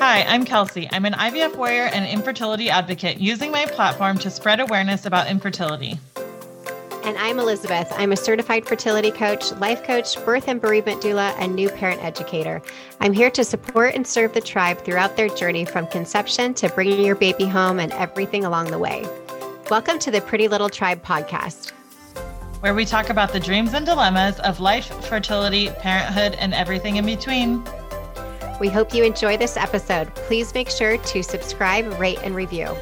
Hi, I'm Kelsey. I'm an IVF warrior and infertility advocate using my platform to spread awareness about infertility. And I'm Elizabeth. I'm a certified fertility coach, life coach, birth and bereavement doula, and new parent educator. I'm here to support and serve the tribe throughout their journey from conception to bringing your baby home and everything along the way. Welcome to the Pretty Little Tribe podcast, where we talk about the dreams and dilemmas of life, fertility, parenthood, and everything in between. We hope you enjoy this episode. Please make sure to subscribe, rate, and review.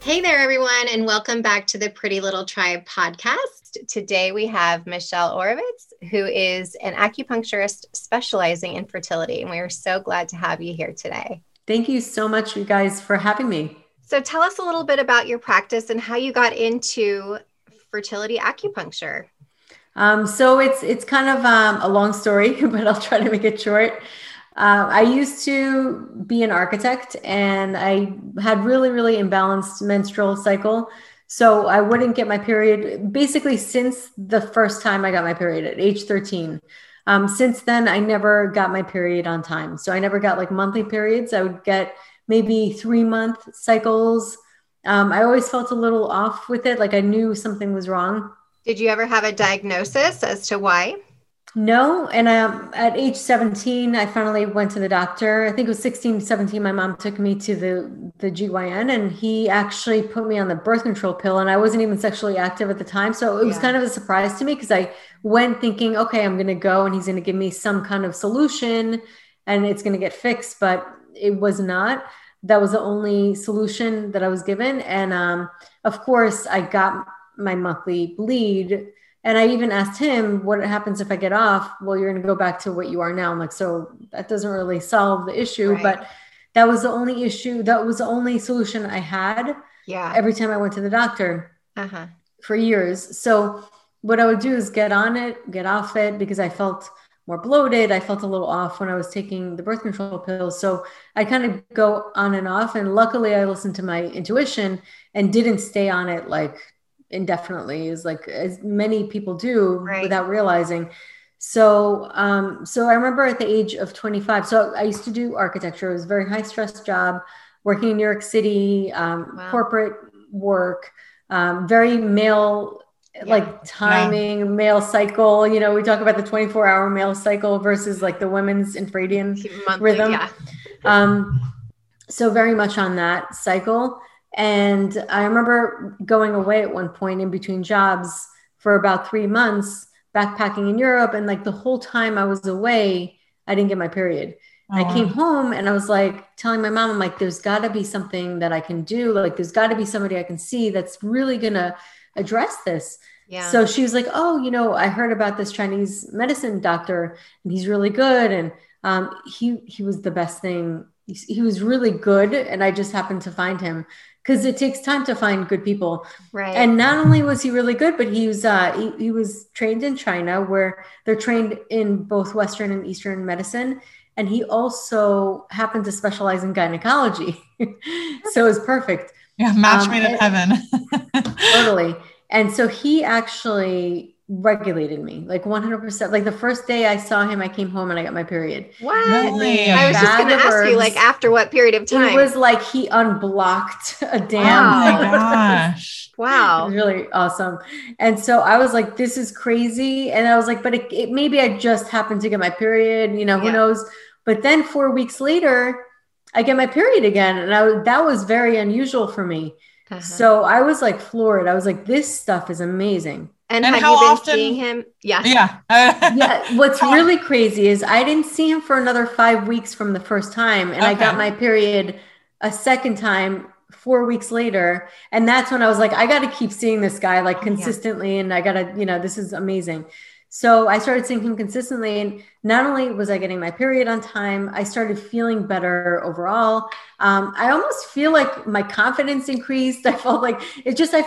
Hey there, everyone, and welcome back to the Pretty Little Tribe podcast. Today we have Michelle Oravitz, who is an acupuncturist specializing in fertility, and we are so glad to have you here today. Thank you so much, you guys, for having me. So, tell us a little bit about your practice and how you got into fertility acupuncture? Um, so it's it's kind of um, a long story, but I'll try to make it short. Uh, I used to be an architect, and I had really really imbalanced menstrual cycle. So I wouldn't get my period basically since the first time I got my period at age 13. Um, since then, I never got my period on time. So I never got like monthly periods. I would get maybe three month cycles um, I always felt a little off with it. Like I knew something was wrong. Did you ever have a diagnosis as to why? No. And um, at age 17, I finally went to the doctor. I think it was 16, 17. My mom took me to the, the GYN and he actually put me on the birth control pill. And I wasn't even sexually active at the time. So it was yeah. kind of a surprise to me because I went thinking, okay, I'm going to go and he's going to give me some kind of solution and it's going to get fixed. But it was not that was the only solution that I was given. And um, of course, I got my monthly bleed. And I even asked him, what happens if I get off? Well, you're going to go back to what you are now. I'm like, so that doesn't really solve the issue. Right. But that was the only issue. That was the only solution I had. Yeah. Every time I went to the doctor uh-huh. for years. So what I would do is get on it, get off it because I felt more bloated. I felt a little off when I was taking the birth control pills. So I kind of go on and off. And luckily, I listened to my intuition and didn't stay on it like indefinitely, is like as many people do right. without realizing. So, um, so I remember at the age of 25. So I used to do architecture. It was a very high stress job, working in New York City, um, wow. corporate work, um, very male yeah. like timing, yeah. male cycle. You know, we talk about the 24 hour male cycle versus like the women's infradian Monthly, rhythm. Yeah. um, so very much on that cycle. And I remember going away at one point in between jobs for about three months, backpacking in Europe. And like the whole time I was away, I didn't get my period. I came home and I was like telling my mom, I'm like, there's got to be something that I can do. Like, there's got to be somebody I can see that's really going to address this. Yeah. So she was like, "Oh, you know, I heard about this Chinese medicine doctor, and he's really good, and um, he he was the best thing. He, he was really good, and I just happened to find him because it takes time to find good people. Right. And not only was he really good, but he was uh, he, he was trained in China, where they're trained in both Western and Eastern medicine, and he also happened to specialize in gynecology, so it was perfect. Yeah, match um, made in heaven. totally. And so he actually regulated me like 100%. Like the first day I saw him, I came home and I got my period. What? Really? I was just going to ask herbs. you, like, after what period of time? It was like he unblocked a dam. Wow. Oh my gosh. wow. It was really awesome. And so I was like, this is crazy. And I was like, but it, it maybe I just happened to get my period, you know, who yeah. knows? But then four weeks later, I get my period again. And I, that was very unusual for me. Uh-huh. So I was like floored. I was like, this stuff is amazing. And, and have you been often... seeing him? Yeah. Yeah. yeah. What's really crazy is I didn't see him for another five weeks from the first time. And okay. I got my period a second time four weeks later. And that's when I was like, I got to keep seeing this guy like consistently. Yeah. And I got to, you know, this is amazing. So I started seeing him consistently. And not only was I getting my period on time, I started feeling better overall. Um, I almost feel like my confidence increased. I felt like it just, I,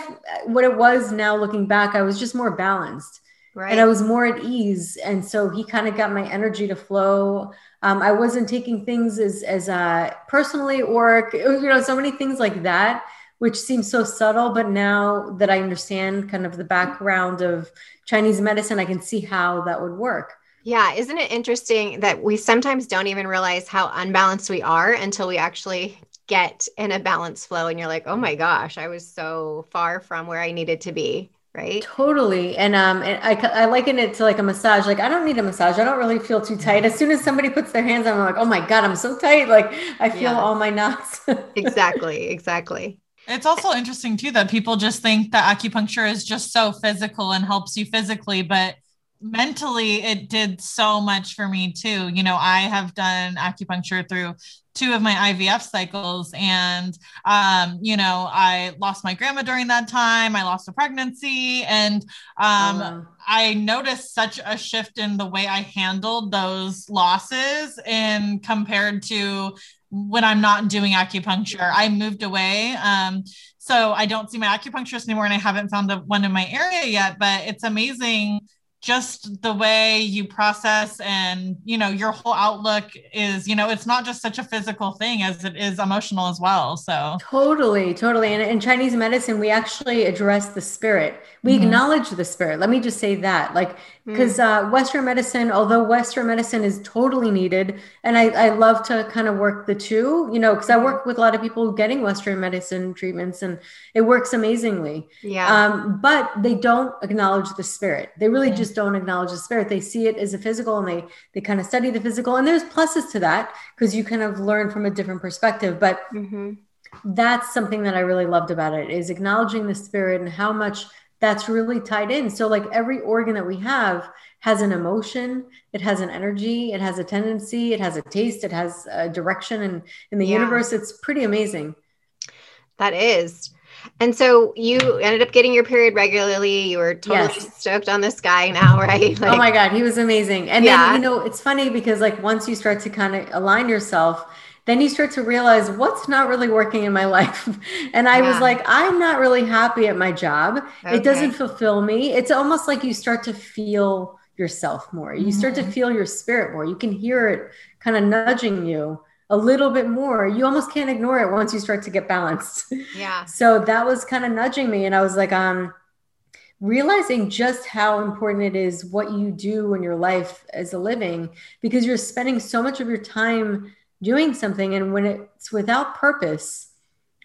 what it was now looking back, I was just more balanced. Right. And I was more at ease. And so he kind of got my energy to flow. Um, I wasn't taking things as as uh, personally or you know so many things like that, which seems so subtle. But now that I understand kind of the background of Chinese medicine, I can see how that would work. Yeah, isn't it interesting that we sometimes don't even realize how unbalanced we are until we actually get in a balance flow and you're like, "Oh my gosh, I was so far from where I needed to be." Right? Totally. And um and I I liken it to like a massage. Like I don't need a massage. I don't really feel too tight. As soon as somebody puts their hands on, I'm like, "Oh my god, I'm so tight." Like I feel yeah. all my knots. exactly. Exactly. It's also interesting too that people just think that acupuncture is just so physical and helps you physically, but mentally it did so much for me too. You know i have done acupuncture through two of my ivf cycles and um, you know i lost my grandma during that time i lost a pregnancy and um, oh, i noticed such a shift in the way i handled those losses and compared to when i'm not doing acupuncture i moved away. Um, so i don't see my acupuncturist anymore and i haven't found a, one in my area yet but it's amazing just the way you process and you know your whole outlook is you know it's not just such a physical thing as it is emotional as well so. Totally totally and in chinese medicine we actually address the spirit. We mm-hmm. acknowledge the spirit. Let me just say that like because mm. uh, western medicine although western medicine is totally needed and I, I love to kind of work the two you know because i work with a lot of people getting western medicine treatments and it works amazingly. Yeah. Um, but they don't acknowledge the spirit. They really mm. just don't acknowledge the spirit they see it as a physical and they they kind of study the physical and there's pluses to that because you kind of learn from a different perspective but mm-hmm. that's something that i really loved about it is acknowledging the spirit and how much that's really tied in. So, like every organ that we have has an emotion, it has an energy, it has a tendency, it has a taste, it has a direction, and in the yeah. universe, it's pretty amazing. That is. And so you ended up getting your period regularly. You were totally yes. stoked on this guy now, right? Like, oh my God, he was amazing. And yeah. then, you know, it's funny because like once you start to kind of align yourself, then you start to realize what's not really working in my life. And I yeah. was like, I'm not really happy at my job. Okay. It doesn't fulfill me. It's almost like you start to feel yourself more. You mm-hmm. start to mm-hmm. feel your spirit more. You can hear it kind of nudging you a little bit more. You almost can't ignore it once you start to get balanced. Yeah. so that was kind of nudging me. And I was like, um, realizing just how important it is what you do in your life as a living because you're spending so much of your time doing something and when it's without purpose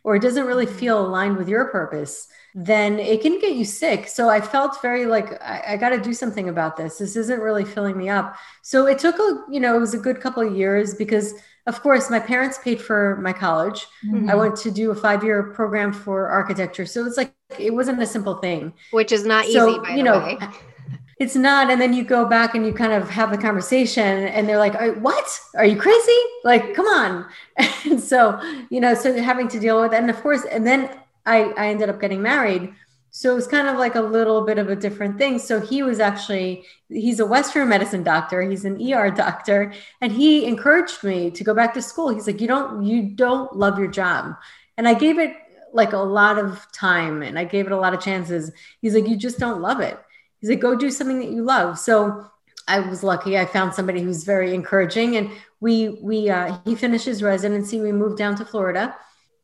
or it doesn't really mm-hmm. feel aligned with your purpose then it can get you sick so i felt very like i, I got to do something about this this isn't really filling me up so it took a you know it was a good couple of years because of course my parents paid for my college. Mm-hmm. i went to do a five year program for architecture. So it's like it wasn't a simple thing. Which is not so, easy you know it's not. And then you go back and you kind of have the conversation and they're like what? Are you crazy? Like come on. And so you know so having to deal with that. and of course and then i i ended up getting married so it was kind of like a little bit of a different thing. So he was actually he's a western medicine doctor. He's an er doctor. And he encouraged me to go back to school. He's like you don't you don't love your job. And i gave it like a lot of time and i gave it a lot of chances. He's like you just don't love it. He's like, go do something that you love. So I was lucky. I found somebody who's very encouraging, and we we uh, he finished his residency. We moved down to Florida,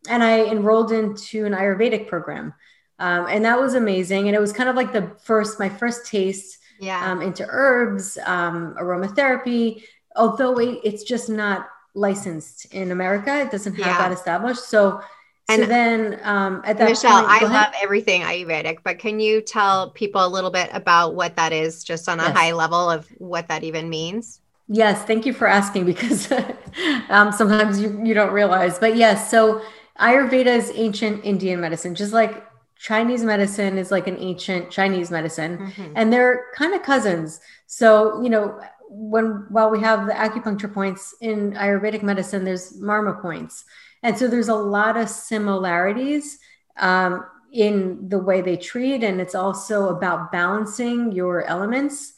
and I enrolled into an Ayurvedic program, um, and that was amazing. And it was kind of like the first my first taste yeah. um, into herbs, um, aromatherapy. Although it, it's just not licensed in America, it doesn't have yeah. that established. So and so then um, at that Michelle, point, I love everything Ayurvedic, but can you tell people a little bit about what that is, just on a yes. high level of what that even means? Yes, thank you for asking because um, sometimes you, you don't realize. But yes, so Ayurveda is ancient Indian medicine, just like Chinese medicine is like an ancient Chinese medicine, mm-hmm. and they're kind of cousins. So, you know, when while we have the acupuncture points in Ayurvedic medicine, there's marma points. And so there's a lot of similarities um, in the way they treat. And it's also about balancing your elements,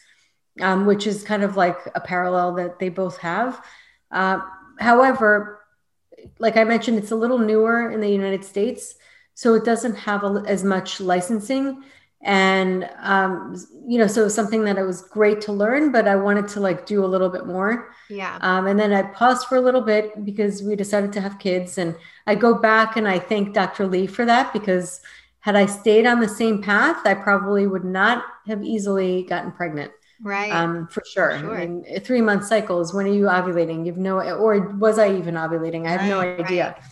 um, which is kind of like a parallel that they both have. Uh, however, like I mentioned, it's a little newer in the United States. So it doesn't have a, as much licensing. and um, you know so something that it was great to learn but i wanted to like do a little bit more. Yeah. Um, and then i paused for a little bit because we decided to have kids. And i go back and i thank dr lee for that because had i stayed on the same path i probably would not have easily gotten pregnant. Right. Um, for sure, sure. I mean, three month cycles when are you ovulating? You've no or was i even ovulating? I have right, no idea. right.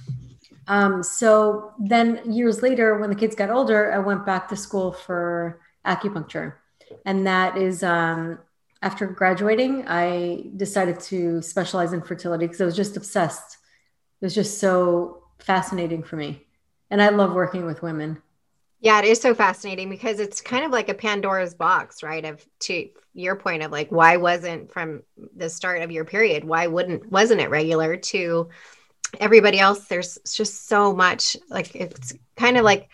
Um, so then years later, when the kids got older, I went back to school for acupuncture. And that is um, after graduating, I decided to specialize in fertility because I was just obsessed. It was just so fascinating for me. And I love working with women. Yeah, it is so fascinating because it's kind of like a Pandora's box, right? Of to your point of like, why wasn't from the start of your period, why wouldn't wasn't it regular to everybody else there's just so much like it's kind of like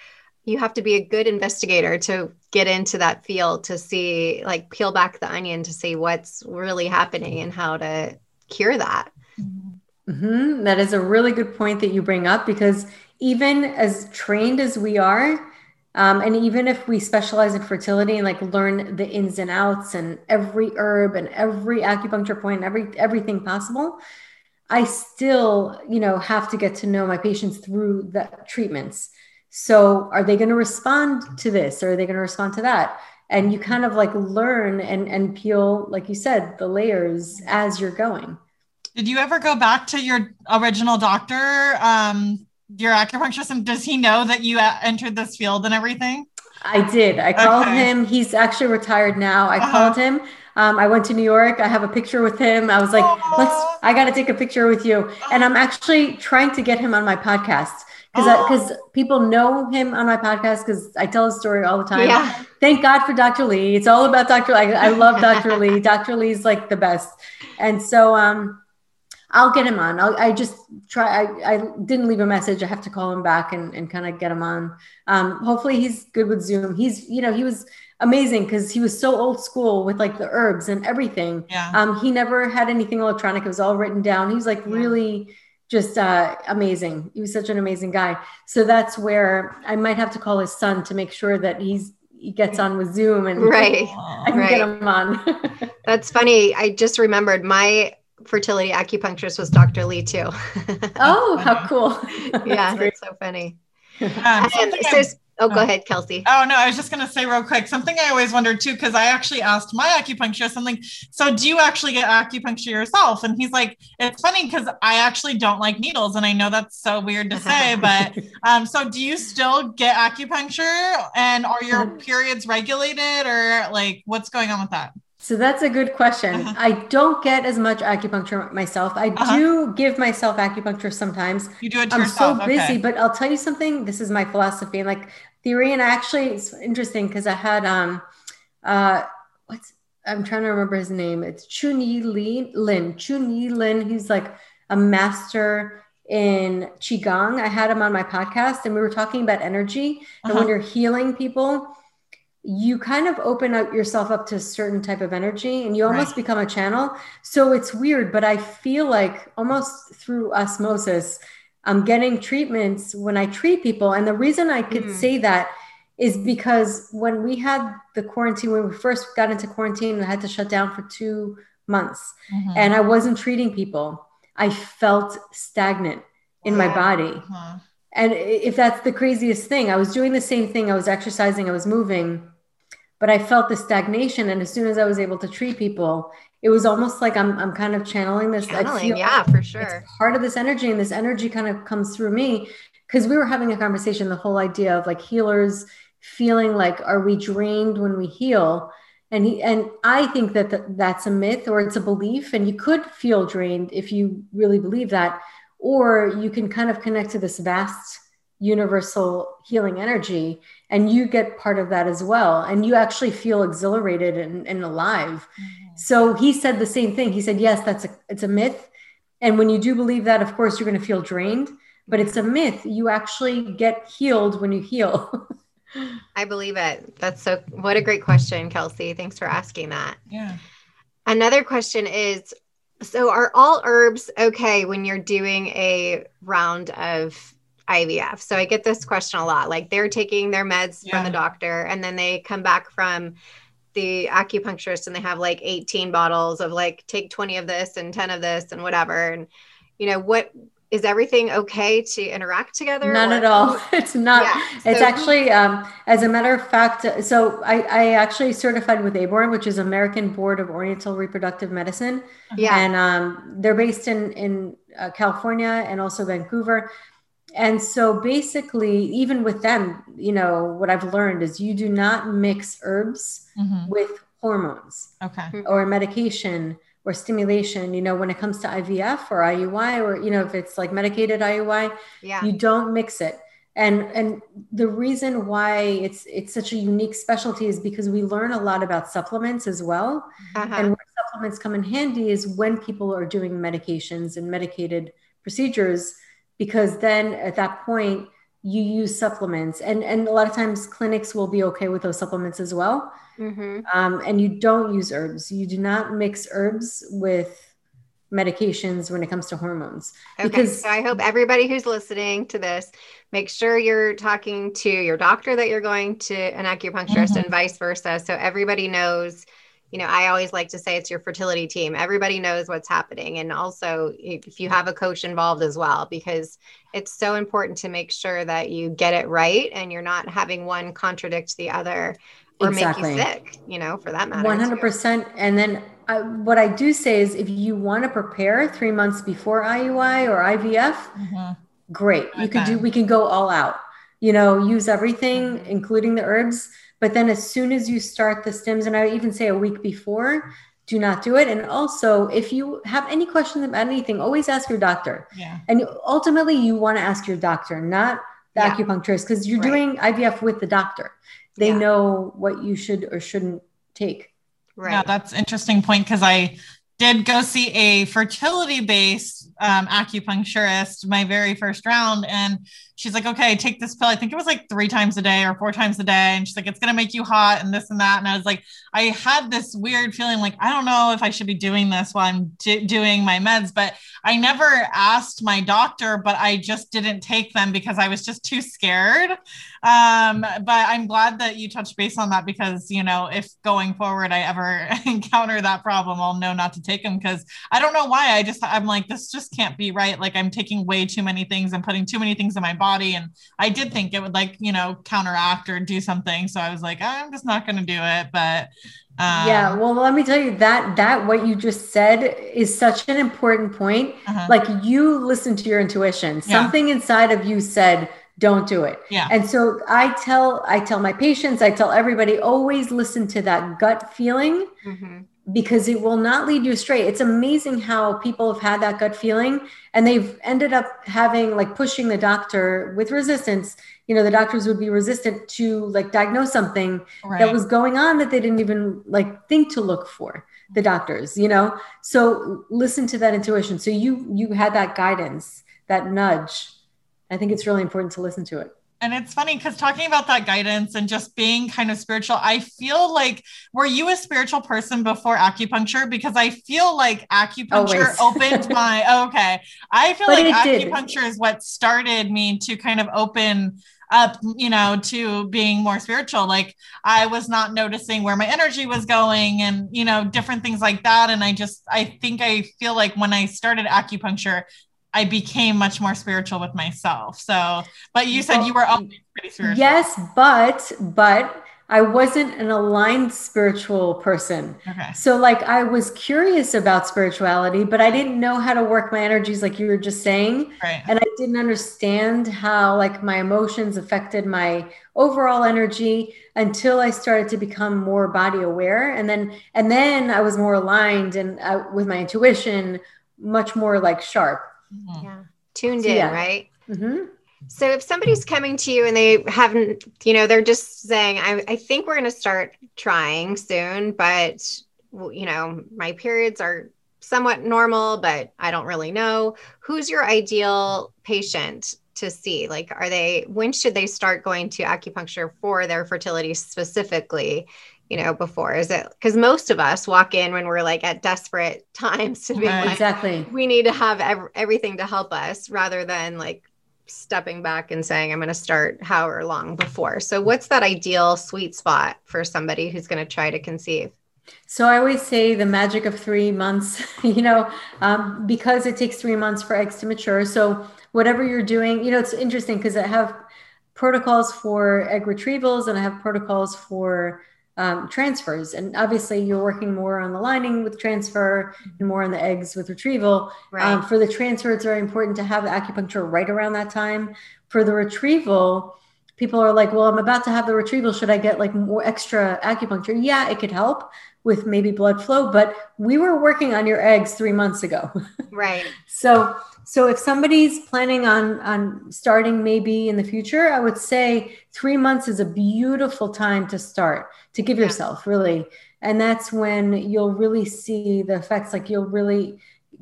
you have to be a good investigator to get into that field to see like peel back the onion to see what's really happening and how to cure that mm-hmm. that is a really good point that you bring up because even as trained as we are um, and even if we specialize in fertility and like learn the ins and outs and every herb and every acupuncture point every everything possible I still, you know, have to get to know my patients through the treatments. So are they going to respond to this or are they going to respond to that? And you kind of like learn and and peel, like you said, the layers as you're going. Did you ever go back to your original doctor, um, your acupuncturist, and does he know that you uh, entered this field and everything? I did. I called okay. him. He's actually retired now. I uh-huh. called him um, I went to New York. I have a picture with him. I was like, Aww. let's, I got to take a picture with you. And I'm actually trying to get him on my podcast because because people know him on my podcast because I tell his story all the time. Yeah. Thank God for Dr. Lee. It's all about Dr. Lee. I, I love Dr. Lee. Dr. Lee's like the best. And so um, I'll get him on. I'll, i just try. I, I didn't leave a message. I have to call him back and, and kind of get him on. Um, hopefully he's good with Zoom. He's, you know, he was amazing because he was so old school with like the herbs and everything. Yeah. Um, he never had anything electronic. It was all written down. He was like yeah. really just uh, amazing. He was such an amazing guy. So that's where I might have to call his son to make sure that he's he gets on with Zoom and right. I can right. get him on. that's funny. I just remembered my fertility acupuncturist was Dr. Lee too. oh, how cool. yeah, that's, that's so funny. Um, so Oh, go oh. ahead, Kelsey. Oh no, I was just gonna say real quick something I always wondered too, because I actually asked my acupuncturist something. So, do you actually get acupuncture yourself? And he's like, it's funny because I actually don't like needles, and I know that's so weird to say, but um, so do you still get acupuncture, and are your um, periods regulated, or like what's going on with that? So that's a good question. Uh-huh. I don't get as much acupuncture myself. I uh-huh. do give myself acupuncture sometimes. You do it I'm yourself. so busy, okay. but I'll tell you something. This is my philosophy. And like theory and actually it's interesting because i had um uh what's i'm trying to remember his name. It's Chunyi Lin chun yi lin. He's like a master in qigong. I had him on my podcast and we were talking about energy. And uh-huh. when you're healing people you kind of open up yourself up to a certain type of energy and you almost right. become a channel. So it's weird but i feel like almost through osmosis I'm getting treatments when I treat people. And the reason I could mm-hmm. say that is because when we had the quarantine, when we first got into quarantine, I had to shut down for two months mm-hmm. and I wasn't treating people. I felt stagnant in my body. Uh-huh. And if that's the craziest thing, I was doing the same thing. I was exercising, I was moving, but I felt the stagnation. And as soon as I was able to treat people, it was almost like I'm I'm kind of channeling this. Channeling, yeah, for sure. part of this energy, and this energy kind of comes through me because we were having a conversation. The whole idea of like healers feeling like, are we drained when we heal? And he and I think that th- that's a myth or it's a belief, and you could feel drained if you really believe that, or you can kind of connect to this vast universal healing energy and you get part of that as well and you actually feel exhilarated and, and alive mm-hmm so he said the same thing. He said, yes, that's a, it's a myth. And when you do believe that, of course, you're going to feel drained, but it's a myth. You actually get healed when you heal. I believe it. That's so, what a great question, Kelsey. Thanks for asking that. Yeah. Another question is so are all herbs okay when you're doing a round of IVF. So I get this question a lot. Like they're taking their meds yeah. from the doctor and then they come back from the acupuncturist and they have like 18 bottles of like take 20 of this and 10 of this and whatever. And you know, what is everything okay to interact together? Not or? at all. It's not. Yeah. It's so, actually, um, as a matter of fact, so I, I actually certified with ABORM, which is American Board of Oriental Reproductive Medicine. Yeah. And um, they're based in, in uh, California and also Vancouver. And so basically, even with them, you know, what I've learned is you do not mix herbs mm-hmm. with hormones okay. or medication or stimulation, you know, when it comes to IVF or IUI, or, you know, if it's like medicated IUI, yeah. you don't mix it. And, and the reason why it's it's such a unique specialty is because we learn a lot about supplements as well. Uh-huh. And where supplements come in handy is when people are doing medications and medicated procedures, because then at that point you use supplements and and a lot of times clinics will be okay with those supplements as well mm-hmm. um, and you don't use herbs you do not mix herbs with medications when it comes to hormones okay. because so i hope everybody who's listening to this make sure you're talking to your doctor that you're going to an acupuncturist mm-hmm. and vice versa so everybody knows you know, I always like to say it's your fertility team. Everybody knows what's happening. And also, if you have a coach involved as well, because it's so important to make sure that you get it right and you're not having one contradict the other or exactly. make you sick, you know, for that matter. 100%. Too. And then I, what I do say is if you want to prepare three months before IUI or IVF, mm-hmm. great. You okay. can do, we can go all out, you know, use everything, including the herbs but then as soon as you start the stims, and I would even say a week before, do not do it. And also, if you have any questions about anything, always ask your doctor. Yeah. And ultimately, you want to ask your doctor, not the yeah. acupuncturist, because you're right. doing IVF with the doctor. They yeah. know what you should or shouldn't take. Right. Yeah, that's interesting point because I did go see a fertility based um, acupuncturist my very first round and she's like, okay, take this pill. I think it was like three times a day or four times a day. And she's like, it's going to make you hot and this and that. And I was like, I had this weird feeling like, I don't know if I should be doing this while I'm doing my meds, but I never asked my doctor, but I just didn't take them because I was just too scared. Um, but I'm glad that you touched base on that because, you know, if going forward I ever encounter that problem, I'll know not to take them because I don't know why. I just, I'm like, this just can't be right. Like I'm taking way too many things and putting too many things in my body body. And I did think it would like, you know, counteract or do something. So I was like, I'm just not going to do it. But um, yeah, well, let me tell you that that what you just said is such an important point. Uh-huh. Like you listen to your intuition. Yeah. Something inside of you said, "Don't do it." Yeah. And so I tell I tell my patients, I tell everybody, always listen to that gut feeling. Mm-hmm because it will not lead you astray. It's amazing how people have had that gut feeling and they've ended up having like pushing the doctor with resistance. You know, the doctors would be resistant to like diagnose something right. that was going on that they didn't even like think to look for the doctors, you know? So listen to that intuition. So you you had that guidance, that nudge. I think it's really important to listen to it and it's funny because talking about that guidance and just being kind of spiritual, I feel like were you a spiritual person before acupuncture? Because I feel like acupuncture opened my oh, okay. I feel but like acupuncture did. is what started me to kind of open up, you know, to being more spiritual. Like I was not noticing where my energy was going and, you know, different things like that. And I just, I think I feel like when I started acupuncture, I became much more spiritual with myself. So, but you said you were always pretty spiritual. Yes, but but I wasn't an aligned spiritual person. Okay. So like I was curious about spirituality, but I didn't know how to work my energies like you were just saying. Right. And I didn't understand how like my emotions affected my overall energy until I started to become more body aware and then and then I was more aligned and uh, with my intuition much more like sharp. Mm-hmm. Yeah. Tuned in, yeah. right? Mm-hmm. So if somebody's coming to you and they haven't, you know, they're just saying, I, I think we're going to start trying soon, but, you know, my periods are somewhat normal, but I don't really know. Who's your ideal patient to see? Like, are they, when should they start going to acupuncture for their fertility specifically? You know, before? Is it because most of us walk in when we're like at desperate times to be like, exactly, we need to have ev- everything to help us rather than like stepping back and saying, I'm going to start however long before. So, what's that ideal sweet spot for somebody who's going to try to conceive? So I always say the magic of three months, you know, um, because it takes three months for eggs to mature. So whatever you're doing, you know, it's interesting because I have protocols for egg retrievals and I have protocols for um, transfers. And obviously, you're working more on the lining with transfer and more on the eggs with retrieval. Right. Um, for the transfer, it's very important to have the acupuncture right around that time. For the retrieval, people are like, well, I'm about to have the retrieval. Should I get like more extra acupuncture? Yeah, it could help with maybe blood flow, but we were working on your eggs three months ago. Right. so so if somebody's planning on on starting maybe in the future, I would say three months is a beautiful time to start to give yeah. yourself really, and that's when you'll really see the effects. Like you'll really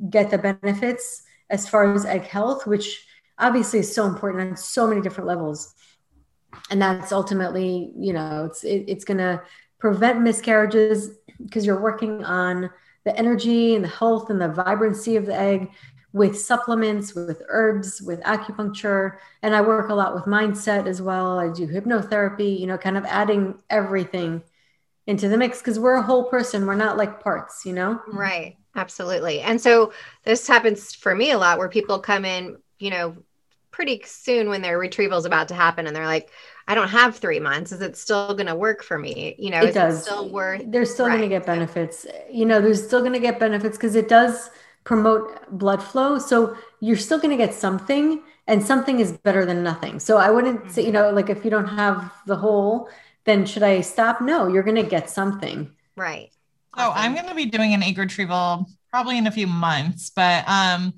get the benefits as far as egg health, which obviously is so important on so many different levels. And that's ultimately, you know, it's it, it's going to prevent miscarriages because you're working on the energy and the health and the vibrancy of the egg with supplements, with herbs, with acupuncture. And I work a lot with mindset as well. I do hypnotherapy, you know, kind of adding everything into the mix because we're a whole person. We're not like parts, you know? Right. Absolutely. And so this happens for me a lot where people come in, you know, pretty soon when their retrieval is about to happen and they're like, I don't have three months. Is it still going to work for me? You know, it does. It still worth. They're still right. going to get benefits. You know, they're still going to get benefits because it does promote blood flow. So you're still going to get something, and something is better than nothing. So I wouldn't mm-hmm. say, you know, like if you don't have the whole, then should I stop? No, you're going to get something. Right. So awesome. I'm going to be doing an egg retrieval probably in a few months, but um,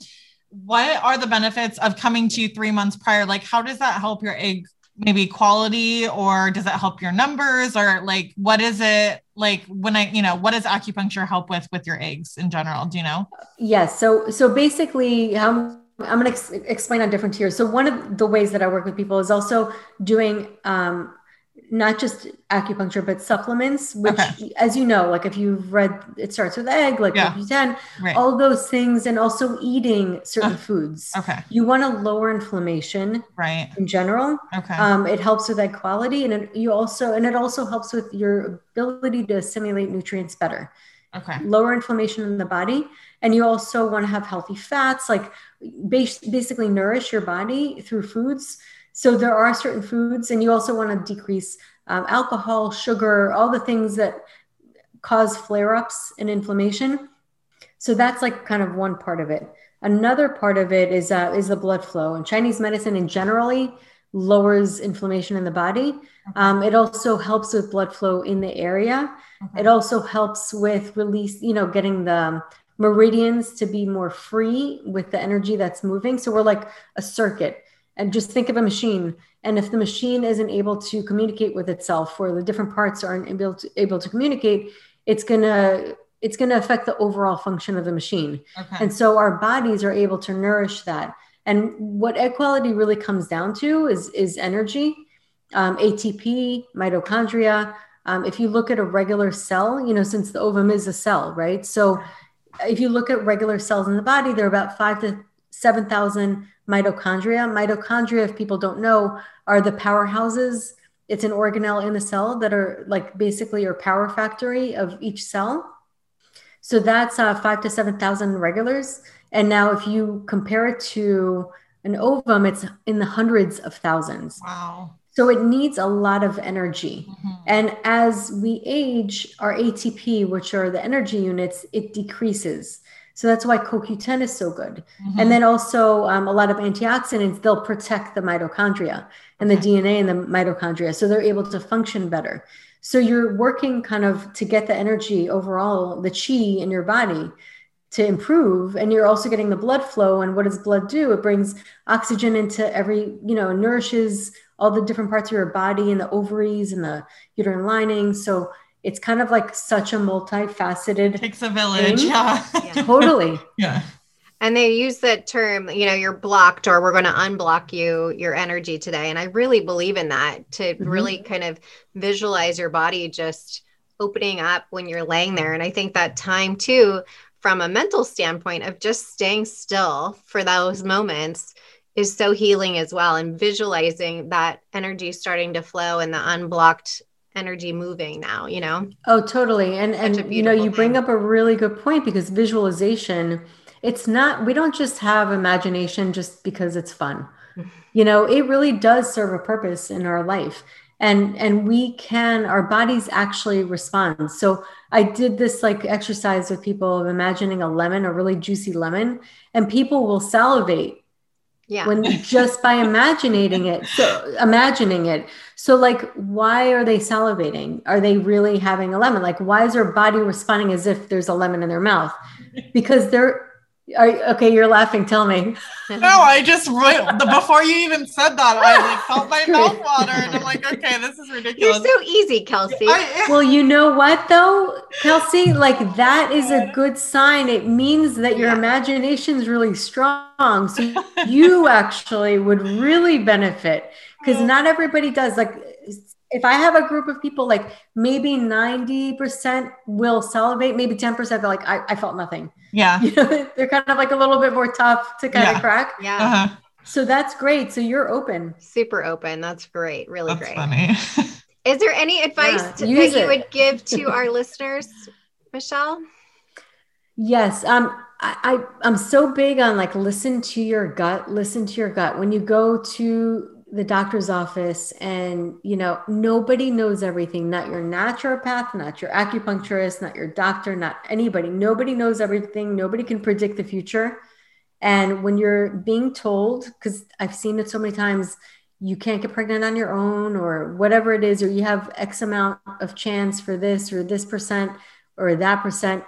what are the benefits of coming to you three months prior? Like, how does that help your egg maybe quality or does it help your numbers or like what is it like when i you know what does acupuncture help with with your eggs in general? Do you know? Yes. So so basically um, i'm going to ex- explain on different tiers. So one of the ways that i work with people is also doing um, not just acupuncture, but supplements, which, okay. as you know, like if you've read, it starts with egg, like yeah. 10, right. all those things, and also eating certain uh, foods. Okay. You want to lower inflammation, right? In general. Okay. Um, it helps with that quality, and it, you also, and it also helps with your ability to assimilate nutrients better. Okay. Lower inflammation in the body, and you also want to have healthy fats, like basically nourish your body through foods so there are certain foods, and you also want to decrease um, alcohol, sugar, all the things that cause flare ups and inflammation. So that's like kind of one part of it. Another part of it is uh, is the blood flow, and Chinese medicine in generally lowers inflammation in the body. Um, it also helps with blood flow in the area. It also helps with release, you know, getting the meridians to be more free with the energy that's moving. So we're like a circuit and just think of a machine. And if the machine isn't able to communicate with itself or the different parts aren't able to, able to communicate it's going to it's going to affect the overall function of the machine. Okay. and so our bodies are able to nourish that. And what egg quality really comes down to is is energy. Um, atp mitochondria. Um, if you look at a regular cell you know since the ovum is a cell right? So if you look at regular cells in the body they're about five to seven thousand mitochondria. Mitochondria, if people don't know, are the powerhouses. It's an organelle in the cell that are like basically your power factory of each cell. So that's uh, five to 7,000 regulars. And now if you compare it to an ovum, it's in the hundreds of thousands. Wow. So it needs a lot of energy. Mm-hmm. And as we age, our ATP, which are the energy units, it decreases. So that's why CoQ10 is so good. Mm-hmm. And then also um, a lot of antioxidants, they'll protect the mitochondria and the DNA in the mitochondria. So they're able to function better. So you're working kind of to get the energy overall, the chi in your body to improve. And you're also getting the blood flow. And what does blood do? It brings oxygen into every, you know, nourishes all the different parts of your body and the ovaries and the uterine lining. So it's kind of like such a multifaceted it takes a village yeah. yeah. totally yeah and they use that term you know you're blocked or we're going to unblock you your energy today and i really believe in that to mm-hmm. really kind of visualize your body just opening up when you're laying there and i think that time too from a mental standpoint of just staying still for those moments is so healing as well and visualizing that energy starting to flow and the unblocked energy moving now you know? Oh totally. And and you know you thing. bring up a really good point because visualization it's not we don't just have imagination just because it's fun. You know it really does serve a purpose in our life. And and we can our bodies actually respond. So i did this like exercise with people of imagining a lemon a really juicy lemon and people will salivate yeah. when just by imagining it so imagining it. So like why are they salivating? Are they really having a lemon? Like why is their body responding as if there's a lemon in their mouth? Because they're are, okay, you're laughing. Tell me. No, I just the before you even said that, I like felt my mouth water, and I'm like, okay, this is ridiculous. You're so easy, Kelsey. I, well, you know what though, Kelsey? Like that is a good sign. It means that your yeah. imagination is really strong. So you actually would really benefit because not everybody does. Like if I have a group of people, like maybe 90% will salivate, maybe 10% they're like, I, I felt nothing. Yeah. You know, they're kind of like a little bit more tough to kind yeah. of crack. Yeah. Uh-huh. So that's great. So you're open. Super open. That's great. Really that's great. Funny. Is there any advice yeah, to, that it. you would give to our listeners, Michelle? Yes. Um, I, I I'm so big on like listen to your gut, listen to your gut. When you go to the doctor's office and you know nobody knows everything. Not your naturopath not your acupuncturist not your doctor not anybody. Nobody knows everything. Nobody can predict the future. And when you're being told because i've seen it so many times you can't get pregnant on your own or whatever it is or you have x amount of chance for this or this percent or that percent.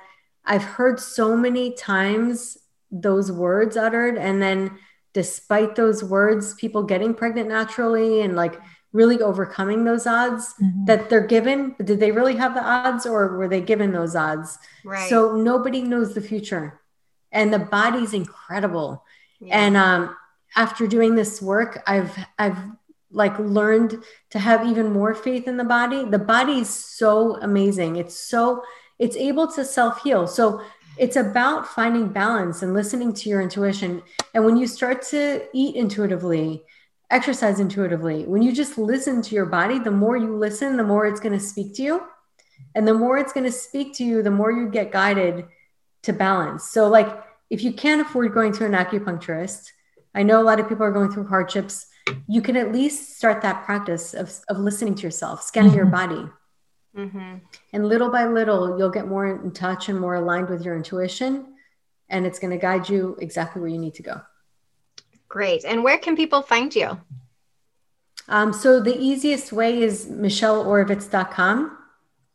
I've heard so many times those words uttered and then despite those words, people getting pregnant naturally and like really overcoming those odds mm-hmm. that they're given. Did they really have the odds or were they given those odds? Right. So nobody knows the future. And the body's incredible. Yeah. And um, after doing this work, I've I've like learned to have even more faith in the body. The body is so amazing. It's so it's able to self-heal. So it's about finding balance and listening to your intuition. And when you start to eat intuitively, exercise intuitively, when you just listen to your body, the more you listen, the more it's going to speak to you. And the more it's going to speak to you, the more you get guided to balance. So, like, if you can't afford going to an acupuncturist, I know a lot of people are going through hardships. You can at least start that practice of, of listening to yourself, scanning mm-hmm. your body. Mm-hmm. And little by little, you'll get more in touch and more aligned with your intuition. And it's going to guide you exactly where you need to go. Great. And where can people find you? Um, so the easiest way is michelleoravitz.com.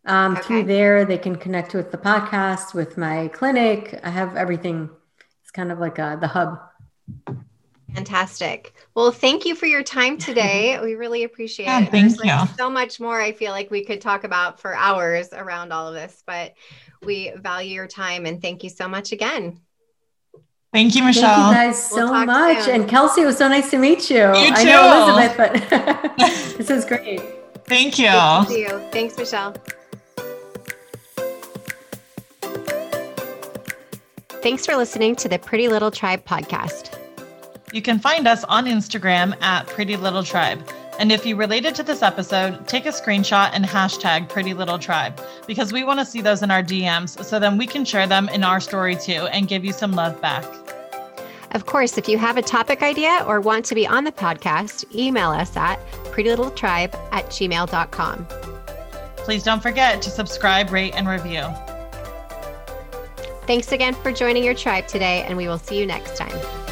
Um, okay. Through there, they can connect with the podcast, with my clinic. I have everything. It's kind of like a, uh, the hub. Fantastic. Well, thank you for your time today. We really appreciate yeah, it. Thank There's you. Like so much more I feel like we could talk about for hours around all of this, but we value your time and thank you so much again. Thank you, Michelle. Thank you guys so we'll much. Soon. And Kelsey, it was so nice to meet you. you I know Elizabeth, but this is great. Thank you. Thank you. Thanks, Michelle. Thanks for listening to the Pretty Little Tribe podcast. You can find us on Instagram at Pretty Little Tribe. And if you related to this episode, take a screenshot and hashtag Pretty Little Tribe because we want to see those in our DMs so then we can share them in our story too and give you some love back. Of course, if you have a topic idea or want to be on the podcast, email us at prettylittletribe at gmail.com. Please don't forget to subscribe, rate, and review. Thanks again for joining your tribe today, and we will see you next time.